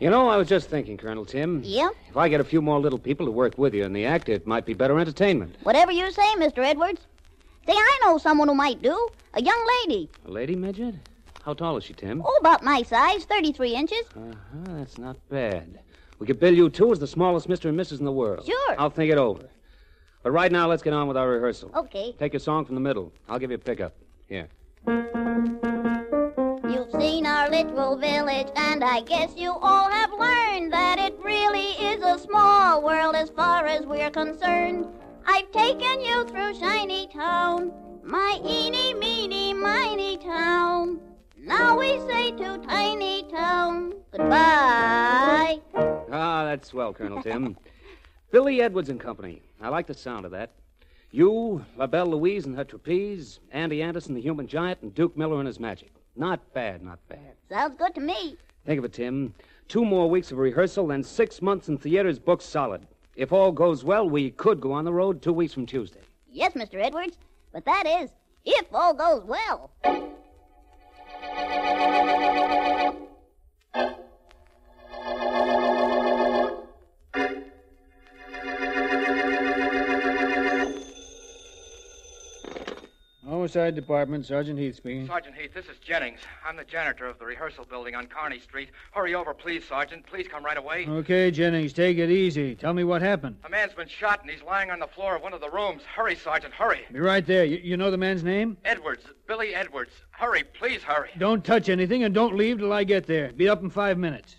You know, I was just thinking, Colonel Tim. Yep. If I get a few more little people to work with you in the act, it might be better entertainment. Whatever you say, Mr. Edwards. Say, I know someone who might do. A young lady. A lady midget? How tall is she, Tim? Oh, about my size, 33 inches. Uh-huh, that's not bad. We could bill you two as the smallest Mr. and Mrs. in the world. Sure. I'll think it over. But right now, let's get on with our rehearsal. Okay. Take your song from the middle. I'll give you a pickup. Here. You've seen our little village, and I guess you all have learned that it really is a small world as far as we're concerned. I've taken you through Shiny Town, my eeny, meeny, miny town. Now we say to Tiny Town goodbye. Ah, that's swell, Colonel Tim. Billy Edwards and Company. I like the sound of that. You, La Belle Louise and her trapeze, Andy Anderson, the human giant, and Duke Miller and his magic. Not bad, not bad. Sounds good to me. Think of it, Tim. Two more weeks of rehearsal, then six months in theaters booked solid. If all goes well, we could go on the road two weeks from Tuesday. Yes, Mr. Edwards, but that is if all goes well. Homicide Department, Sergeant Heath speaking. Sergeant Heath, this is Jennings. I'm the janitor of the rehearsal building on Kearney Street. Hurry over, please, Sergeant. Please come right away. Okay, Jennings, take it easy. Tell me what happened. A man's been shot and he's lying on the floor of one of the rooms. Hurry, Sergeant, hurry. Be right there. You, you know the man's name? Edwards, Billy Edwards. Hurry, please hurry. Don't touch anything and don't leave till I get there. Be up in five minutes.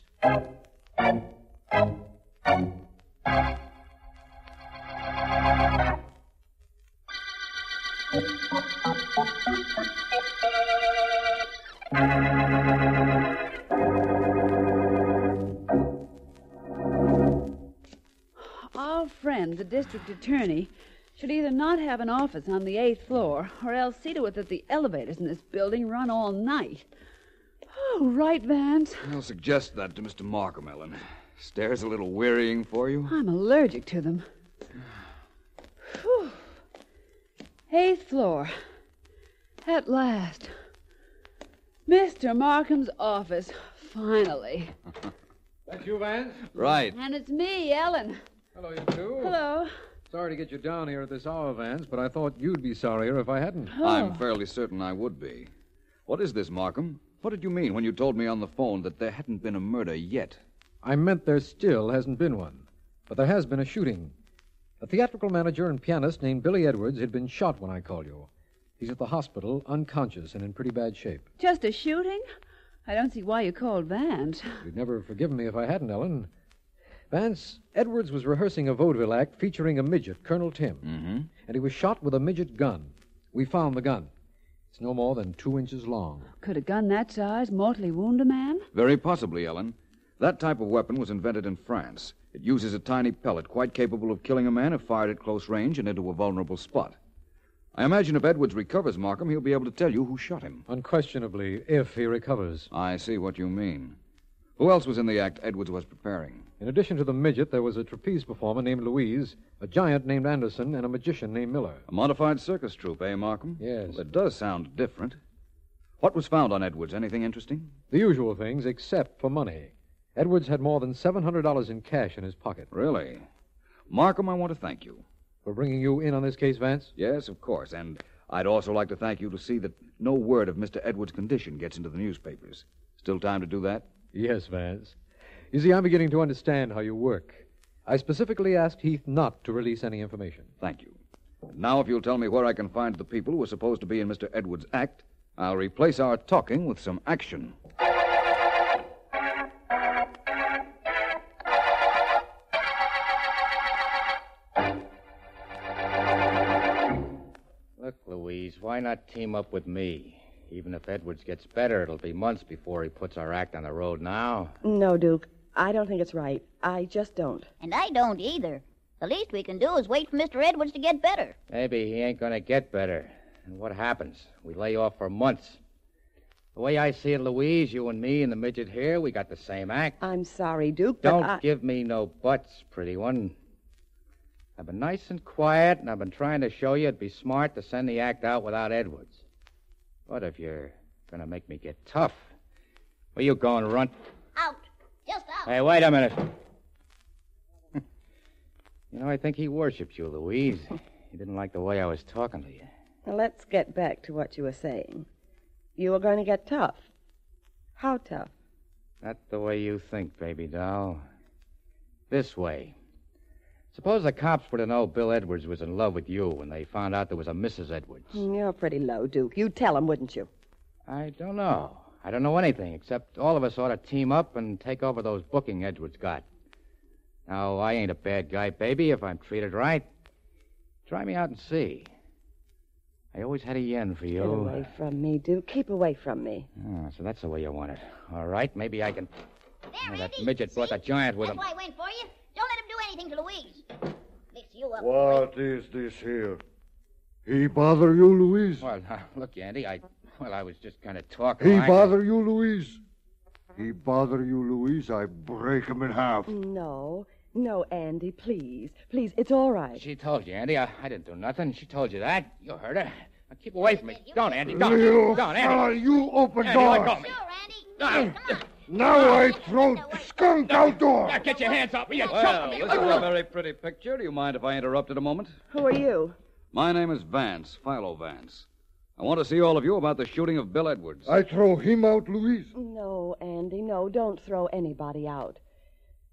Our friend, the district attorney, should either not have an office on the eighth floor or else see to it that the elevators in this building run all night. Oh, right, Vance. I'll suggest that to Mr. Markham, Ellen. Stairs a little wearying for you? I'm allergic to them. Whew. Eighth floor. At last. Mr. Markham's office. Finally. That's you, Vance? Right. And it's me, Ellen. Hello, you two. Hello. Sorry to get you down here at this hour, Vance, but I thought you'd be sorrier if I hadn't. Oh. I'm fairly certain I would be. What is this, Markham? What did you mean when you told me on the phone that there hadn't been a murder yet? I meant there still hasn't been one, but there has been a shooting. A theatrical manager and pianist named Billy Edwards had been shot when I called you. He's at the hospital, unconscious and in pretty bad shape. Just a shooting? I don't see why you called Vance. You'd never have forgiven me if I hadn't, Ellen. Vance, Edwards was rehearsing a vaudeville act featuring a midget, Colonel Tim, Mm-hmm. and he was shot with a midget gun. We found the gun. It's no more than two inches long. Could a gun that size mortally wound a man? Very possibly, Ellen. That type of weapon was invented in France. It uses a tiny pellet quite capable of killing a man if fired at close range and into a vulnerable spot. I imagine if Edwards recovers, Markham, he'll be able to tell you who shot him. Unquestionably, if he recovers. I see what you mean. Who else was in the act Edwards was preparing? In addition to the midget, there was a trapeze performer named Louise, a giant named Anderson, and a magician named Miller. A modified circus troupe, eh, Markham? Yes. Well, it does sound different. What was found on Edwards? Anything interesting? The usual things, except for money. Edwards had more than $700 in cash in his pocket. Really? Markham, I want to thank you. For bringing you in on this case, Vance? Yes, of course. And I'd also like to thank you to see that no word of Mr. Edwards' condition gets into the newspapers. Still time to do that? Yes, Vance. You see, I'm beginning to understand how you work. I specifically asked Heath not to release any information. Thank you. Now, if you'll tell me where I can find the people who are supposed to be in Mr. Edwards' act, I'll replace our talking with some action. Why not team up with me? Even if Edwards gets better, it'll be months before he puts our act on the road now. No, Duke. I don't think it's right. I just don't. And I don't either. The least we can do is wait for Mr. Edwards to get better. Maybe he ain't gonna get better. And what happens? We lay off for months. The way I see it, Louise, you and me and the midget here, we got the same act. I'm sorry, Duke, Don't I... give me no buts, pretty one. I've been nice and quiet, and I've been trying to show you it'd be smart to send the act out without Edwards. What if you're gonna make me get tough? Where you going, runt? Out. Just out. Hey, wait a minute. you know, I think he worships you, Louise. He didn't like the way I was talking to you. Now, let's get back to what you were saying. You were going to get tough. How tough? Not the way you think, baby doll. This way. Suppose the cops were to know Bill Edwards was in love with you when they found out there was a Mrs. Edwards. You're pretty low, Duke. You'd tell him, wouldn't you? I don't know. I don't know anything, except all of us ought to team up and take over those booking Edwards got. Now, I ain't a bad guy, baby, if I'm treated right. Try me out and see. I always had a yen for you. Get away from me, Duke. Keep away from me. Ah, so that's the way you want it. All right, maybe I can. There, Oh, that Andy. midget brought the giant with That's him. why I went for you. Don't let him do anything to Louise. Mix you up. What is this here? He bother you, Louise? Well, now, uh, look, Andy, I. Well, I was just kind of talking. He bother you, Louise? He bother you, Louise? I break him in half. No. No, Andy, please. Please, it's all right. She told you, Andy. I, I didn't do nothing. She told you that. You heard her. Now, keep away from me. Don't, Andy. Don't. You Don't, fella, Andy. you open Andy, let doors. go of me. Now I throw skunk outdoors. Now, get your hands off me. You Well, chump me. this is a very pretty picture. Do you mind if I interrupted a moment? Who are you? My name is Vance, Philo Vance. I want to see all of you about the shooting of Bill Edwards. I throw him out, Louise. No, Andy, no. Don't throw anybody out.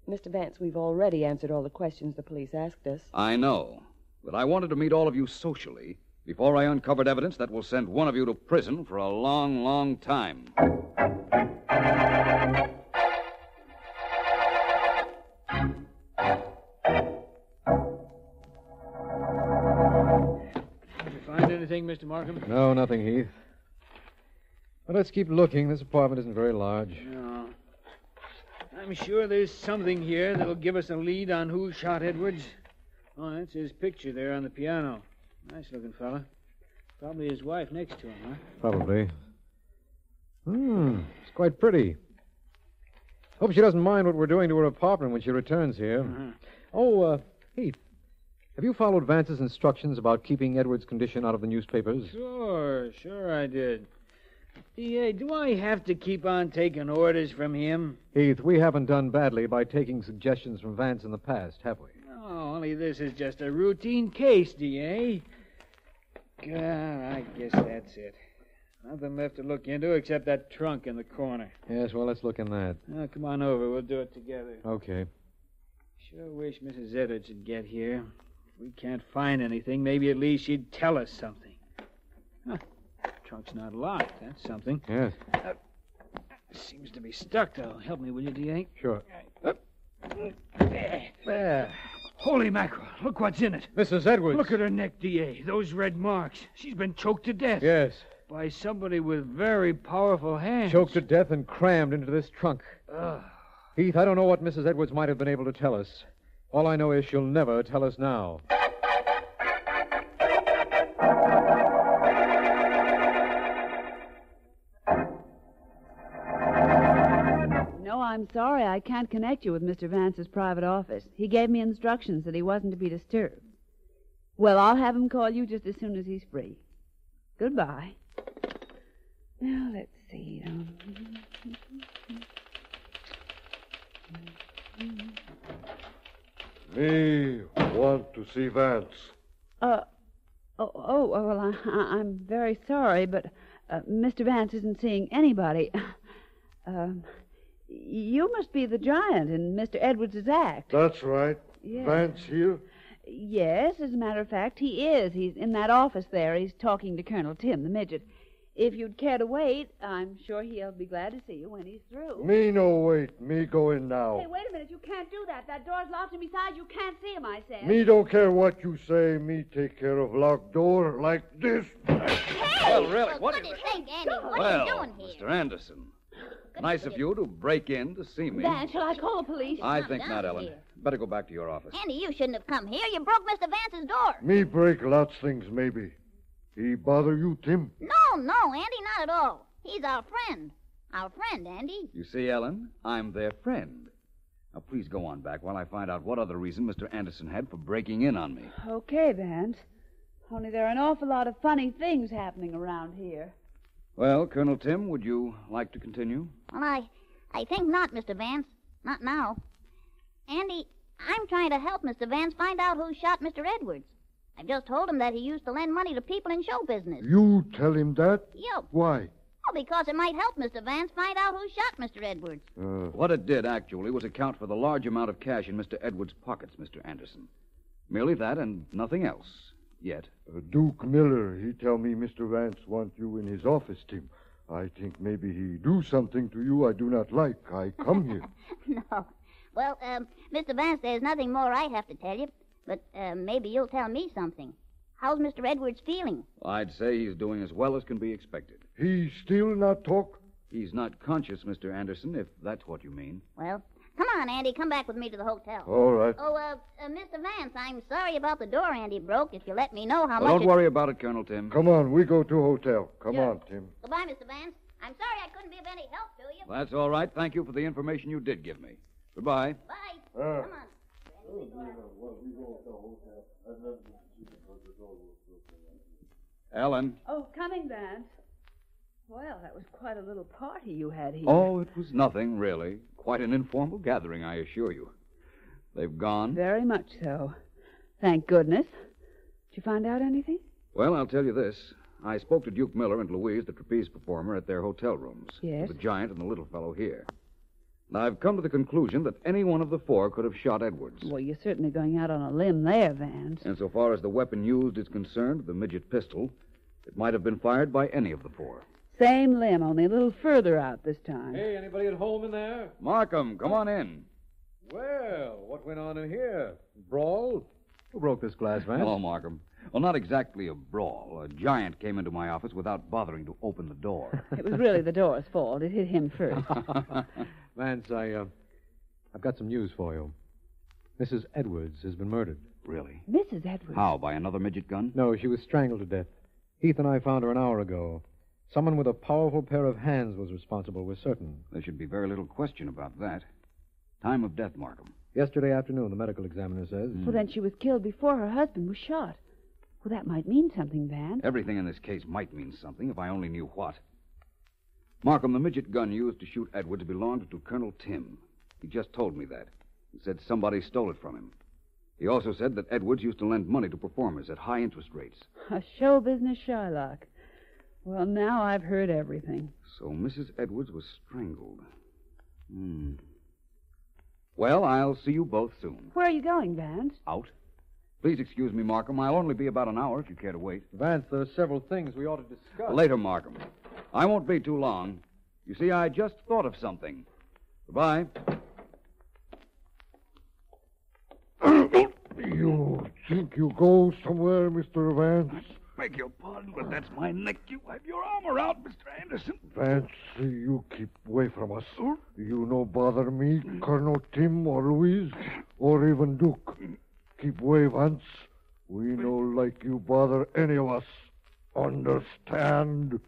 Mr. Vance, we've already answered all the questions the police asked us. I know, but I wanted to meet all of you socially before I uncovered evidence that will send one of you to prison for a long, long time. Mr. Markham? No, nothing, Heath. But let's keep looking. This apartment isn't very large. No. I'm sure there's something here that'll give us a lead on who shot Edwards. Oh, that's his picture there on the piano. Nice looking fella. Probably his wife next to him, huh? Probably. Hmm, it's quite pretty. Hope she doesn't mind what we're doing to her apartment when she returns here. Uh-huh. Oh, uh, Heath, have you followed Vance's instructions about keeping Edward's condition out of the newspapers? Sure, sure I did. Yeah, do I have to keep on taking orders from him? Heath, we haven't done badly by taking suggestions from Vance in the past, have we? Oh, only this is just a routine case, D.A. God, I guess that's it. Nothing left to look into except that trunk in the corner. Yes, well, let's look in that. Now, come on over. We'll do it together. Okay. Sure wish Mrs. Edwards would get here. We can't find anything, maybe at least she'd tell us something. Huh. Trunk's not locked. That's something. Yes. Uh, seems to be stuck, though. Help me, will you, D.A.? Sure. There. Holy mackerel. Look what's in it. Mrs. Edwards. Look at her neck, D.A. Those red marks. She's been choked to death. Yes. By somebody with very powerful hands. Choked to death and crammed into this trunk. Ugh. Heath, I don't know what Mrs. Edwards might have been able to tell us. All I know is she'll never tell us now. No, I'm sorry. I can't connect you with Mr. Vance's private office. He gave me instructions that he wasn't to be disturbed. Well, I'll have him call you just as soon as he's free. Goodbye. Now, let's see. Um, Me want to see Vance. Uh, oh, oh, well, I, I'm very sorry, but uh, Mr. Vance isn't seeing anybody. Um, you must be the giant in Mr. Edwards's act. That's right. Yeah. Vance here? Yes, as a matter of fact, he is. He's in that office there. He's talking to Colonel Tim, the midget. If you'd care to wait, I'm sure he'll be glad to see you when he's through. Me no wait. Me go in now. Hey, wait a minute. You can't do that. That door's locked, and besides, you can't see him, I said. Me don't care what you say. Me take care of locked door like this. Hey! Well, really, what What do you think, Andy? What well, are you doing here? Mr. Anderson, nice of you to break in to see me. Van, shall I call the police? I think not, Ellen. Better go back to your office. Andy, you shouldn't have come here. You broke Mr. Vance's door. Me break lots things maybe. He bother you, Tim? No, no, Andy, not at all. He's our friend. Our friend, Andy. You see, Ellen, I'm their friend. Now, please go on back while I find out what other reason Mr. Anderson had for breaking in on me. Okay, Vance. Only there are an awful lot of funny things happening around here. Well, Colonel Tim, would you like to continue? Well, I, I think not, Mr. Vance. Not now. Andy, I'm trying to help Mr. Vance find out who shot Mr. Edwards. I've just told him that he used to lend money to people in show business. You tell him that? Yep. Why? Well, because it might help Mr. Vance find out who shot Mr. Edwards. Uh, What it did, actually, was account for the large amount of cash in Mr. Edwards' pockets, Mr. Anderson. Merely that and nothing else. Yet. uh, Duke Miller, he tell me Mr. Vance want you in his office, Tim. I think maybe he do something to you I do not like. I come here. no. Well, um, Mr. Vance, there's nothing more I have to tell you, but uh, maybe you'll tell me something. How's Mr. Edwards feeling? I'd say he's doing as well as can be expected. He still not talk? He's not conscious, Mr. Anderson, if that's what you mean. Well, come on, Andy. Come back with me to the hotel. All right. Oh, uh, uh, Mr. Vance, I'm sorry about the door Andy broke. If you let me know how Well, much. don't worry about it, Colonel Tim. Come on, we go to hotel. Come Sure. on, Tim. Goodbye, Mr. Vance. I'm sorry I couldn't be of any help to you. That's all right. Thank you for the information you did give me. Goodbye. Bye. Uh, Come on. Ellen. Oh, coming, Vance. Well, that was quite a little party you had here. Oh, it was nothing, really. Quite an informal gathering, I assure you. They've gone. Very much so. Thank goodness. Did you find out anything? Well, I'll tell you this. I spoke to Duke Miller and Louise, the trapeze performer, at their hotel rooms. Yes? The giant and the little fellow here. And I've come to the conclusion that any one of the four could have shot Edwards. Well, you're certainly going out on a limb there, Vance. And so far as the weapon used is concerned, the midget pistol, it might have been fired by any of the four. Same limb, only a little further out this time. Hey, anybody at home in there? Markham, come on in. Well, what went on in here? Brawl? Who broke this glass, Vance? Hello, Markham. Well, not exactly a brawl. A giant came into my office without bothering to open the door. It was really the door's fault. It hit him first. Vance, I, uh, I've got some news for you. Mrs. Edwards has been murdered. Really? Mrs. Edwards. How? By another midget gun? No, she was strangled to death. Heath and I found her an hour ago. Someone with a powerful pair of hands was responsible, we're certain. There should be very little question about that. Time of death, Markham. Yesterday afternoon, the medical examiner says. Well, then she was killed before her husband was shot. Well, that might mean something, Van. Everything in this case might mean something if I only knew what. Markham, the midget gun used to shoot Edwards belonged to Colonel Tim. He just told me that. He said somebody stole it from him. He also said that Edwards used to lend money to performers at high interest rates. A show business Shylock. Well, now I've heard everything. So Mrs. Edwards was strangled. Hmm. Well, I'll see you both soon. Where are you going, Vance? Out. Please excuse me, Markham. I'll only be about an hour if you care to wait. Vance, there are several things we ought to discuss. Later, Markham. I won't be too long. You see, I just thought of something. Goodbye. You think you go somewhere, Mr. Vance? I Beg your pardon, but that's my neck. You have your arm around, Mr. Anderson. Vance, you keep away from us. You no bother me, Colonel Tim or Louise, or even Duke. Mm. Keep away, Vance. We no like you bother any of us. Understand?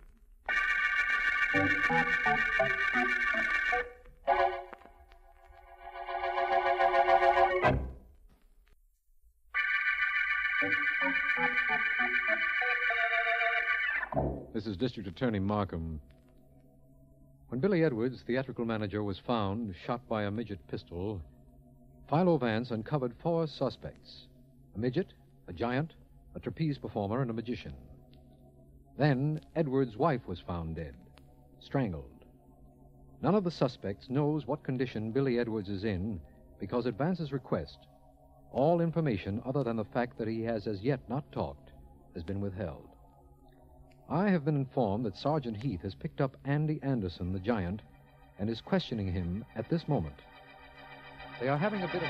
This is District Attorney Markham. When Billy Edwards, theatrical manager, was found shot by a midget pistol, Philo Vance uncovered four suspects a midget, a giant, a trapeze performer, and a magician. Then Edwards' wife was found dead, strangled. None of the suspects knows what condition Billy Edwards is in because at Vance's request, all information other than the fact that he has as yet not talked has been withheld. I have been informed that Sergeant Heath has picked up Andy Anderson, the giant, and is questioning him at this moment. They are having a bit of.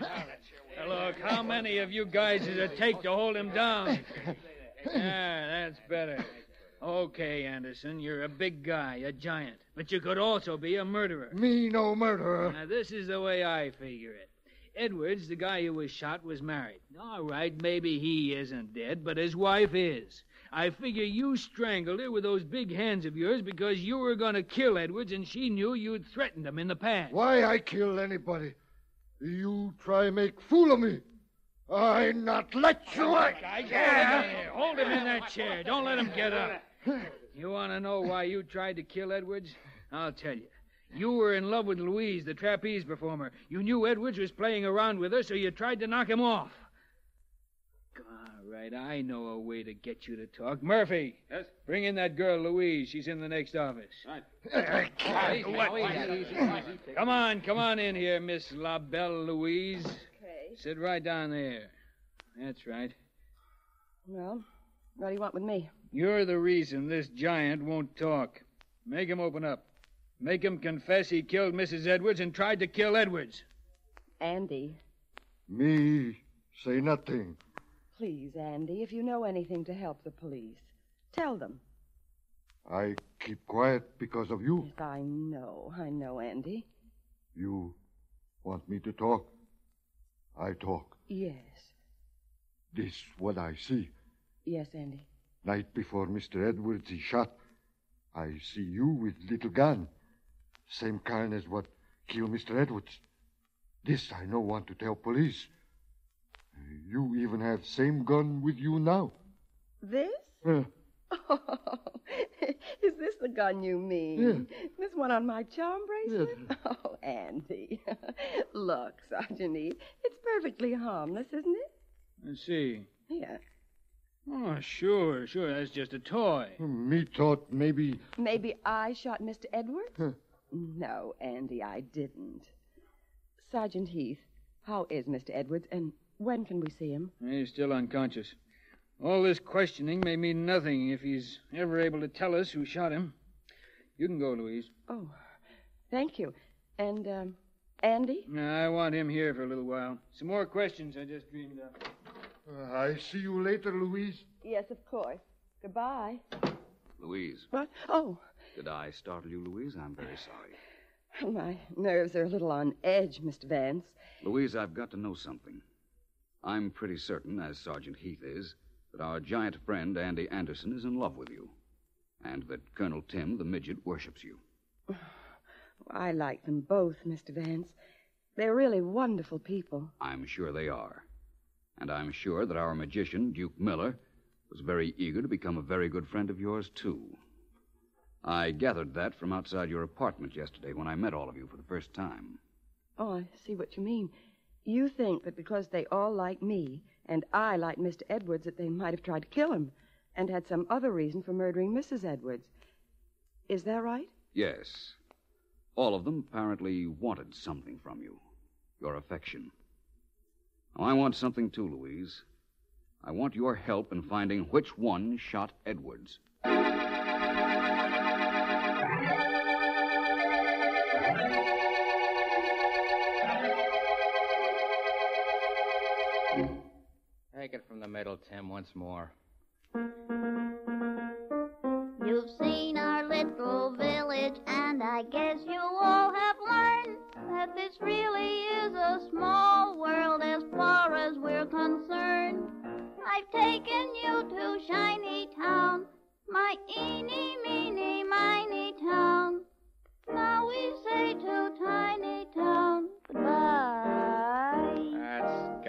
Now, look, how many of you guys does it take to hold him down? Yeah, that's better. Okay, Anderson, you're a big guy, a giant, but you could also be a murderer. Me no murderer. Now, this is the way I figure it. Edwards, the guy who was shot, was married. All right, maybe he isn't dead, but his wife is. I figure you strangled her with those big hands of yours because you were going to kill Edwards and she knew you'd threatened him in the past. Why I kill anybody? You try make fool of me. I not let you. Guys, hold him in. Hold him in that chair. Don't let him get up. You want to know why you tried to kill Edwards? I'll tell you. You were in love with Louise, the trapeze performer. You knew Edwards was playing around with her, so you tried to knock him off. All right, I know a way to get you to talk. Murphy. Yes? Bring in that girl, Louise. She's in the next office. Right. Come on, come on in here, Miss La Belle Louise. Okay. Sit right down there. That's right. Well, what do you want with me? You're the reason this giant won't talk. Make him open up. Make him confess he killed Mrs. Edwards and tried to kill Edwards. Andy. Me say nothing. Please, Andy, if you know anything to help the police, tell them. I keep quiet because of you. Yes, I know. I know, Andy. You want me to talk? I talk. Yes. This what I see. Yes, Andy. Night before Mr. Edwards is shot, I see you with little gun. Same kind as what kill Mr. Edwards. This I no want to tell police. You even have same gun with you now. This? Uh, Oh, is this the gun you mean? Yeah. This one on my charm bracelet? Yeah. Oh, Andy. Look, Sergeant Eve, it's perfectly harmless, isn't it? Let's see. Here. Oh, sure, sure. That's just a toy. me thought maybe. Maybe I shot Mr. Edwards? No, Andy, I didn't. Sergeant Heath, how is Mr. Edwards, and when can we see him? He's still unconscious. All this questioning may mean nothing if he's ever able to tell us who shot him. You can go, Louise. Oh, thank you. And, um, Andy? I want him here for a little while. Some more questions I just dreamed up. Uh, I see you later, Louise. Yes, of course. Goodbye. Louise. What? Oh, Did I startle you, Louise? I'm very sorry. my nerves are a little on edge, Mr. Vance. Louise, I've got to know something. I'm pretty certain, as Sergeant Heath is, that our giant friend, Andy Anderson, is in love with you. And that Colonel Tim, the midget, worships you. I like them both, Mr. Vance. They're really wonderful people. I'm sure they are. And I'm sure that our magician, Duke Miller, was very eager to become a very good friend of yours, too. I gathered that from outside your apartment yesterday when I met all of you for the first time. Oh, I see what you mean. You think that because they all like me and I like Mr. Edwards that they might have tried to kill him and had some other reason for murdering Mrs. Edwards. Is that right? Yes. All of them apparently wanted something from you your affection. Now, I want something too, Louise. I want your help in finding which one shot Edwards. Take it from the middle, Tim, once more. You've seen our little village, and I guess you all have learned that this really is a small world as far as we're concerned. I've taken you to Shiny Town, my eeny, meeny, miny town. Now we say to Tiny Town goodbye.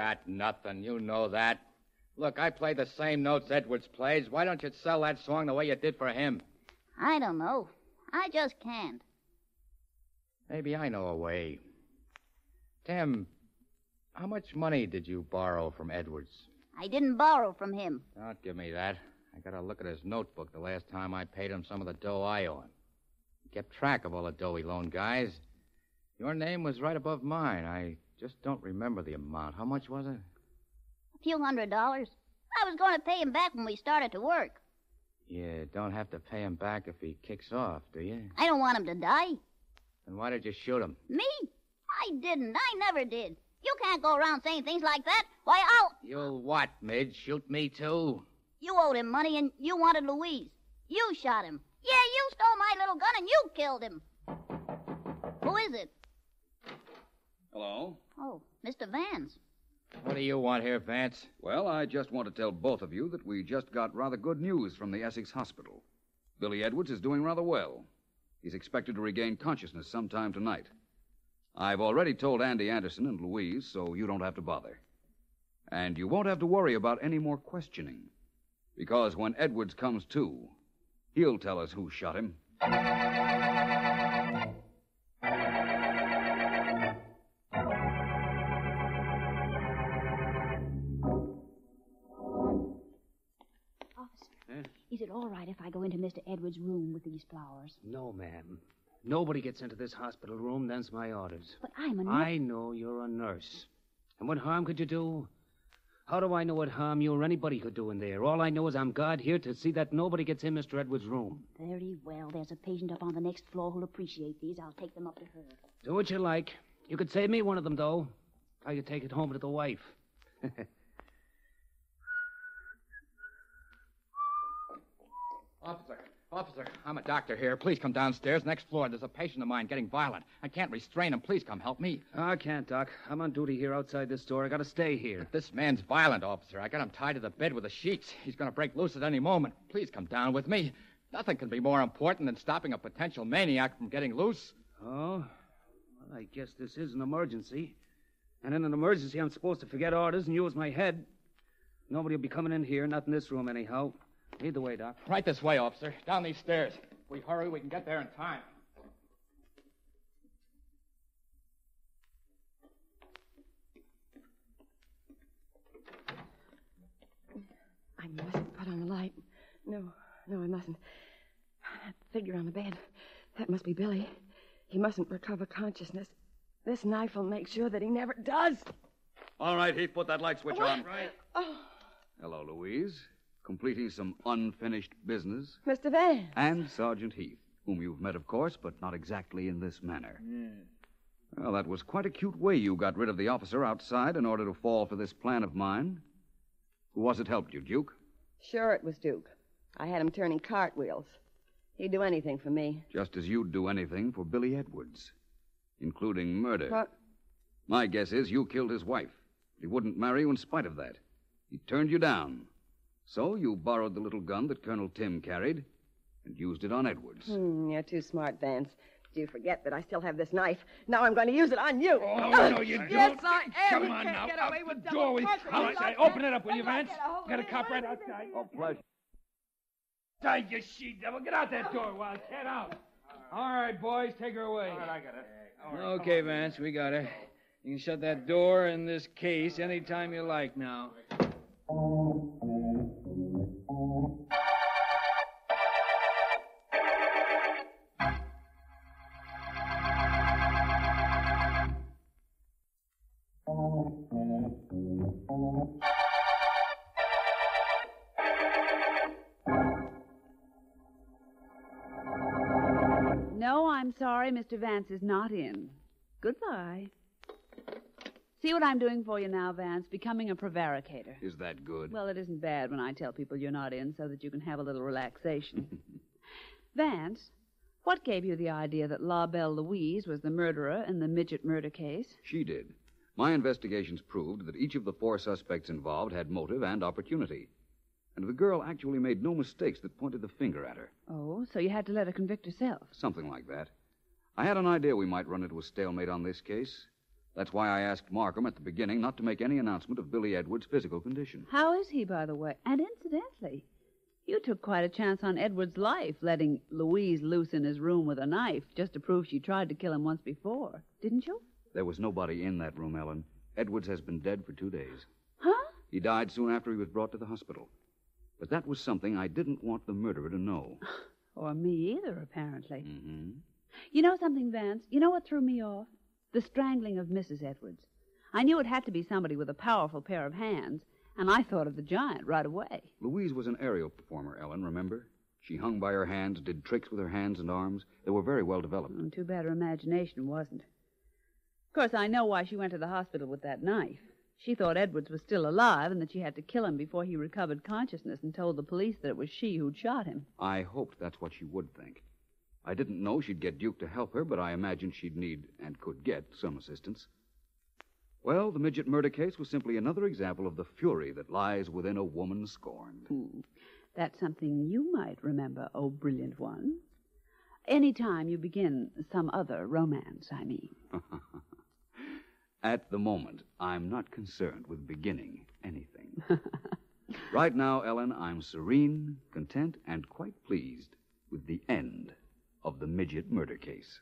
Got nothing. You know that. Look, I play the same notes Edwards plays. Why don't you sell that song the way you did for him? I don't know. I just can't. Maybe I know a way. Tim, how much money did you borrow from Edwards? I didn't borrow from him. Don't give me that. I got to look at his notebook the last time I paid him some of the dough I owe him. He kept track of all the dough he loaned guys. Your name was right above mine. I just don't remember the amount. How much was it? A few hundred dollars. I was going to pay him back when we started to work. You don't have to pay him back if he kicks off, do you? I don't want him to die. Then why did you shoot him? Me? I didn't. I never did. You can't go around saying things like that. Why, I'll. You'll what, Midge? Shoot me, too? You owed him money and you wanted Louise. You shot him. Yeah, you stole my little gun and you killed him. Who is it? Hello? Oh, Mr. Vance. What do you want here, Vance? Well, I just want to tell both of you that we just got rather good news from the Essex Hospital. Billy Edwards is doing rather well. He's expected to regain consciousness sometime tonight. I've already told Andy Anderson and Louise, so you don't have to bother. And you won't have to worry about any more questioning. Because when Edwards comes to, he'll tell us who shot him. Right if I go into Mr. Edwards' room with these flowers? No, ma'am. Nobody gets into this hospital room. That's my orders. But I'm a nurse. I know you're a nurse. And what harm could you do? How do I know what harm you or anybody could do in there? All I know is I'm God here to see that nobody gets in Mr. Edwards' room. Very well. There's a patient up on the next floor who'll appreciate these. I'll take them up to her. Do what you like. You could save me one of them, though. How you take it home to the wife. Officer, I'm a doctor here. Please come downstairs. Next floor. There's a patient of mine getting violent. I can't restrain him. Please come help me. I can't, Doc. I'm on duty here outside this door. I gotta stay here. But this man's violent, officer. I got him tied to the bed with the sheets. He's gonna break loose at any moment. Please come down with me. Nothing can be more important than stopping a potential maniac from getting loose. Oh? Well, I guess this is an emergency. And in an emergency, I'm supposed to forget orders and use my head. Nobody will be coming in here, not in this room, anyhow. Lead the way, Doc. Right this way, officer. Down these stairs. If we hurry, we can get there in time. I mustn't put on the light. No, no, I mustn't. That figure on the bed, that must be Billy. He mustn't recover consciousness. This knife will make sure that he never does. All right, Heath, put that light switch on. Right. Oh, Hello, Louise. Completing some unfinished business. Mr. Van. And Sergeant Heath, whom you've met, of course, but not exactly in this manner. Hmm. Well, that was quite a cute way you got rid of the officer outside in order to fall for this plan of mine. Who was it helped you, Duke? Sure, it was Duke. I had him turning cartwheels. He'd do anything for me. Just as you'd do anything for Billy Edwards, including murder. My guess is you killed his wife. He wouldn't marry you in spite of that. He turned you down. So you borrowed the little gun that Colonel Tim carried and used it on Edwards. Hmm, you're too smart, Vance. Do you forget that I still have this knife? Now I'm going to use it on you. Oh, no, you don't. Yes, I am. Come You on can't now. get Out away the with door double with- crossing All me right, like say, open it up, will you, If I Vance? get a hold of Got a cop right will outside. Oh, pleasure. Die, you she devil. Get out that door, Wild. Get out. All right, boys, take her away. All right, I got it. Okay, Vance, we got her. You can shut that door and this case any time you like now. Mr. Vance is not in. Goodbye. See what I'm doing for you now, Vance? Becoming a prevaricator. Is that good? Well, it isn't bad when I tell people you're not in so that you can have a little relaxation. Vance, what gave you the idea that La Belle Louise was the murderer in the midget murder case? She did. My investigations proved that each of the four suspects involved had motive and opportunity. And the girl actually made no mistakes that pointed the finger at her. Oh, so you had to let her convict herself. Something like that. I had an idea we might run into a stalemate on this case. That's why I asked Markham at the beginning not to make any announcement of Billy Edwards' physical condition. How is he, by the way? And incidentally, you took quite a chance on Edward's life, letting Louise loose in his room with a knife just to prove she tried to kill him once before, didn't you? There was nobody in that room, Ellen. Edwards has been dead for two days. Huh? He died soon after he was brought to the hospital. But that was something I didn't want the murderer to know. Or me either, apparently. Mm-hmm. You know something, Vance? You know what threw me off? The strangling of Mrs. Edwards. I knew it had to be somebody with a powerful pair of hands, and I thought of the giant right away. Louise was an aerial performer, Ellen, remember? She hung by her hands, did tricks with her hands and arms. They were very well developed. Mm, too bad her imagination wasn't. Of course, I know why she went to the hospital with that knife. She thought Edwards was still alive and that she had to kill him before he recovered consciousness and told the police that it was she who'd shot him. I hoped that's what she would think. I didn't know she'd get Duke to help her, but I imagined she'd need and could get some assistance. Well, the midget murder case was simply another example of the fury that lies within a woman scorned. Hmm. That's something you might remember, oh brilliant one. Any time you begin some other romance, I mean. At the moment, I'm not concerned with beginning anything. right now, Ellen, I'm serene, content, and quite pleased with the end of the midget murder case.